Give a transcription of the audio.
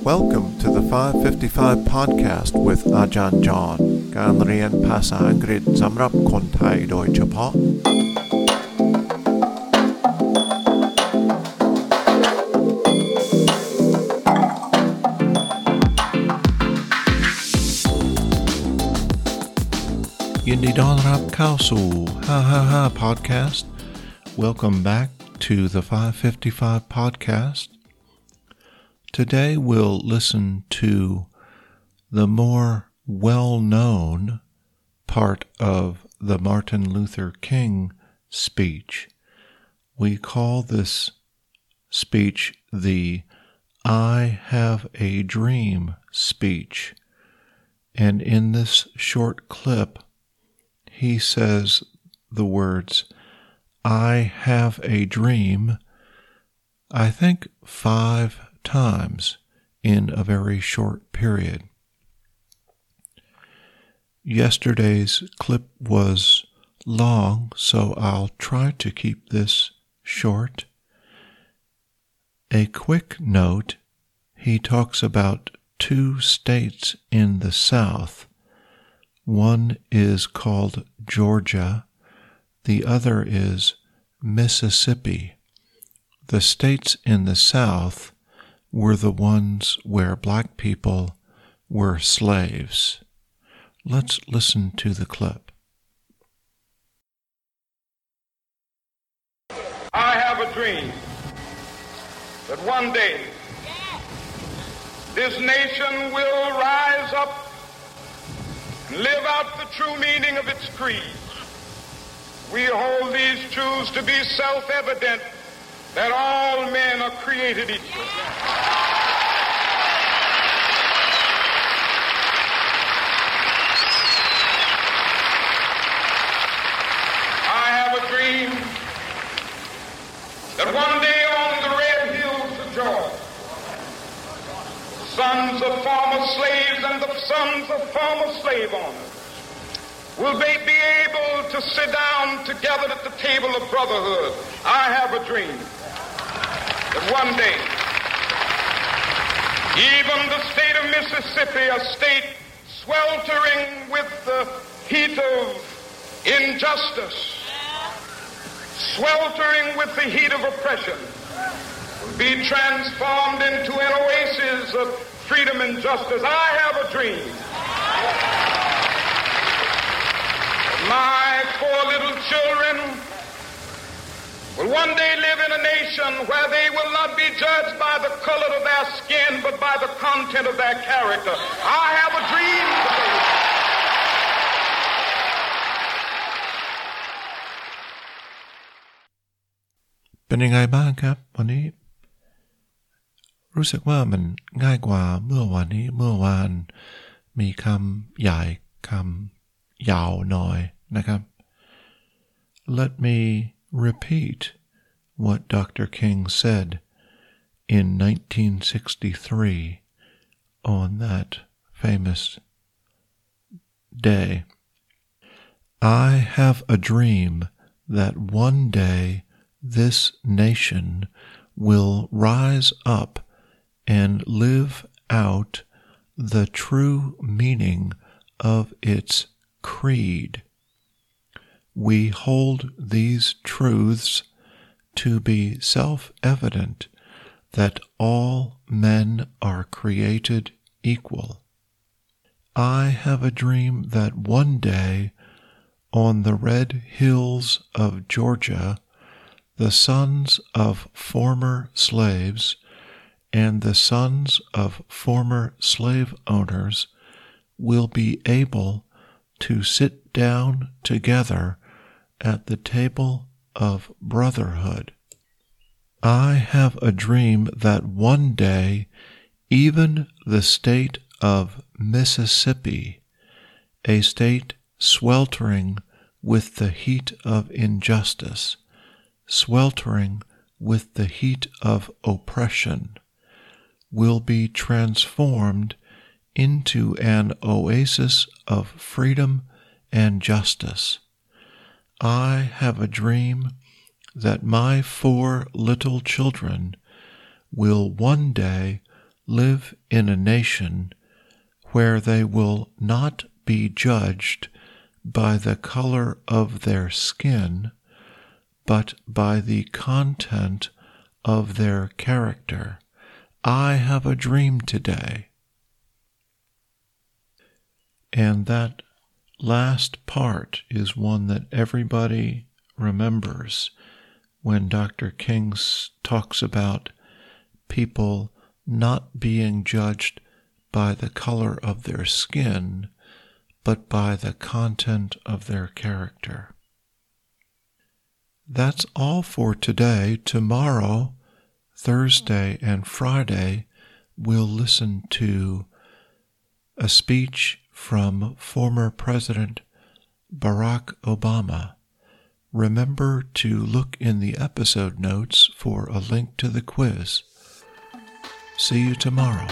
Welcome to the 555 podcast with อาจารย์จอห์นการเรียนภาษาอังกฤษสำหรับคนไทยโดยเฉพาะ ยินดีต้อนรับเข้าสู่ 555 podcast welcome back to the 555 podcast today we'll listen to the more well-known part of the Martin Luther King speech. We call this speech the I have a dream speech. And in this short clip he says the words, I have a dream, I think five times in a very short period. Yesterday's clip was long, so I'll try to keep this short. A quick note he talks about two states in the South. One is called Georgia, the other is Mississippi. The states in the South were the ones where black people were slaves. Let's listen to the clip. I have a dream that one day this nation will rise up and live out the true meaning of its creed. We hold these truths to be self-evident that all men are created equal. I have a dream that one day on the red hills of Georgia, sons of former slaves and the sons of former slave owners will they be able to sit down together at the table of brotherhood. I have a dream that one day, even the state of Mississippi, a state sweltering with the heat of injustice, sweltering with the heat of oppression, will be transformed into an oasis of freedom and justice. I have a dream. My four little children will one day live in a nation where they will not be judged by the color of their skin, but by the content of their character. I have a dream today. เป็นยังไงบ้างครับ วันนี้ รู้สึกว่ามันง่ายกว่าเมื่อวานนี้เมื่อวานมีคำใหญ่คำยาวหน่อยนะครับ Let me repeat what Dr. King said in 1963 on that famous day. I have a dream that one day this nation will rise up and live out the true meaning of its creed. We hold these truths to be self evident that all men are created equal. I have a dream that one day, on the red hills of Georgia, the sons of former slaves and the sons of former slave owners will be able to sit down together at the table of brotherhood. I have a dream that one day even the state of Mississippi, a state sweltering with the heat of injustice, sweltering with the heat of oppression, will be transformed into an oasis of freedom and justice. I have a dream that my four little children will one day live in a nation where they will not be judged by the color of their skin, but by the content of their character. I have a dream today. And that last part is one that everybody remembers when Dr. King talks about people not being judged by the color of their skin, but by the content of their character. That's all for today. Tomorrow, Thursday, and Friday, we'll listen to a speech from former President Barack Obama. Remember to look in the episode notes for a link to the quiz. See you tomorrow.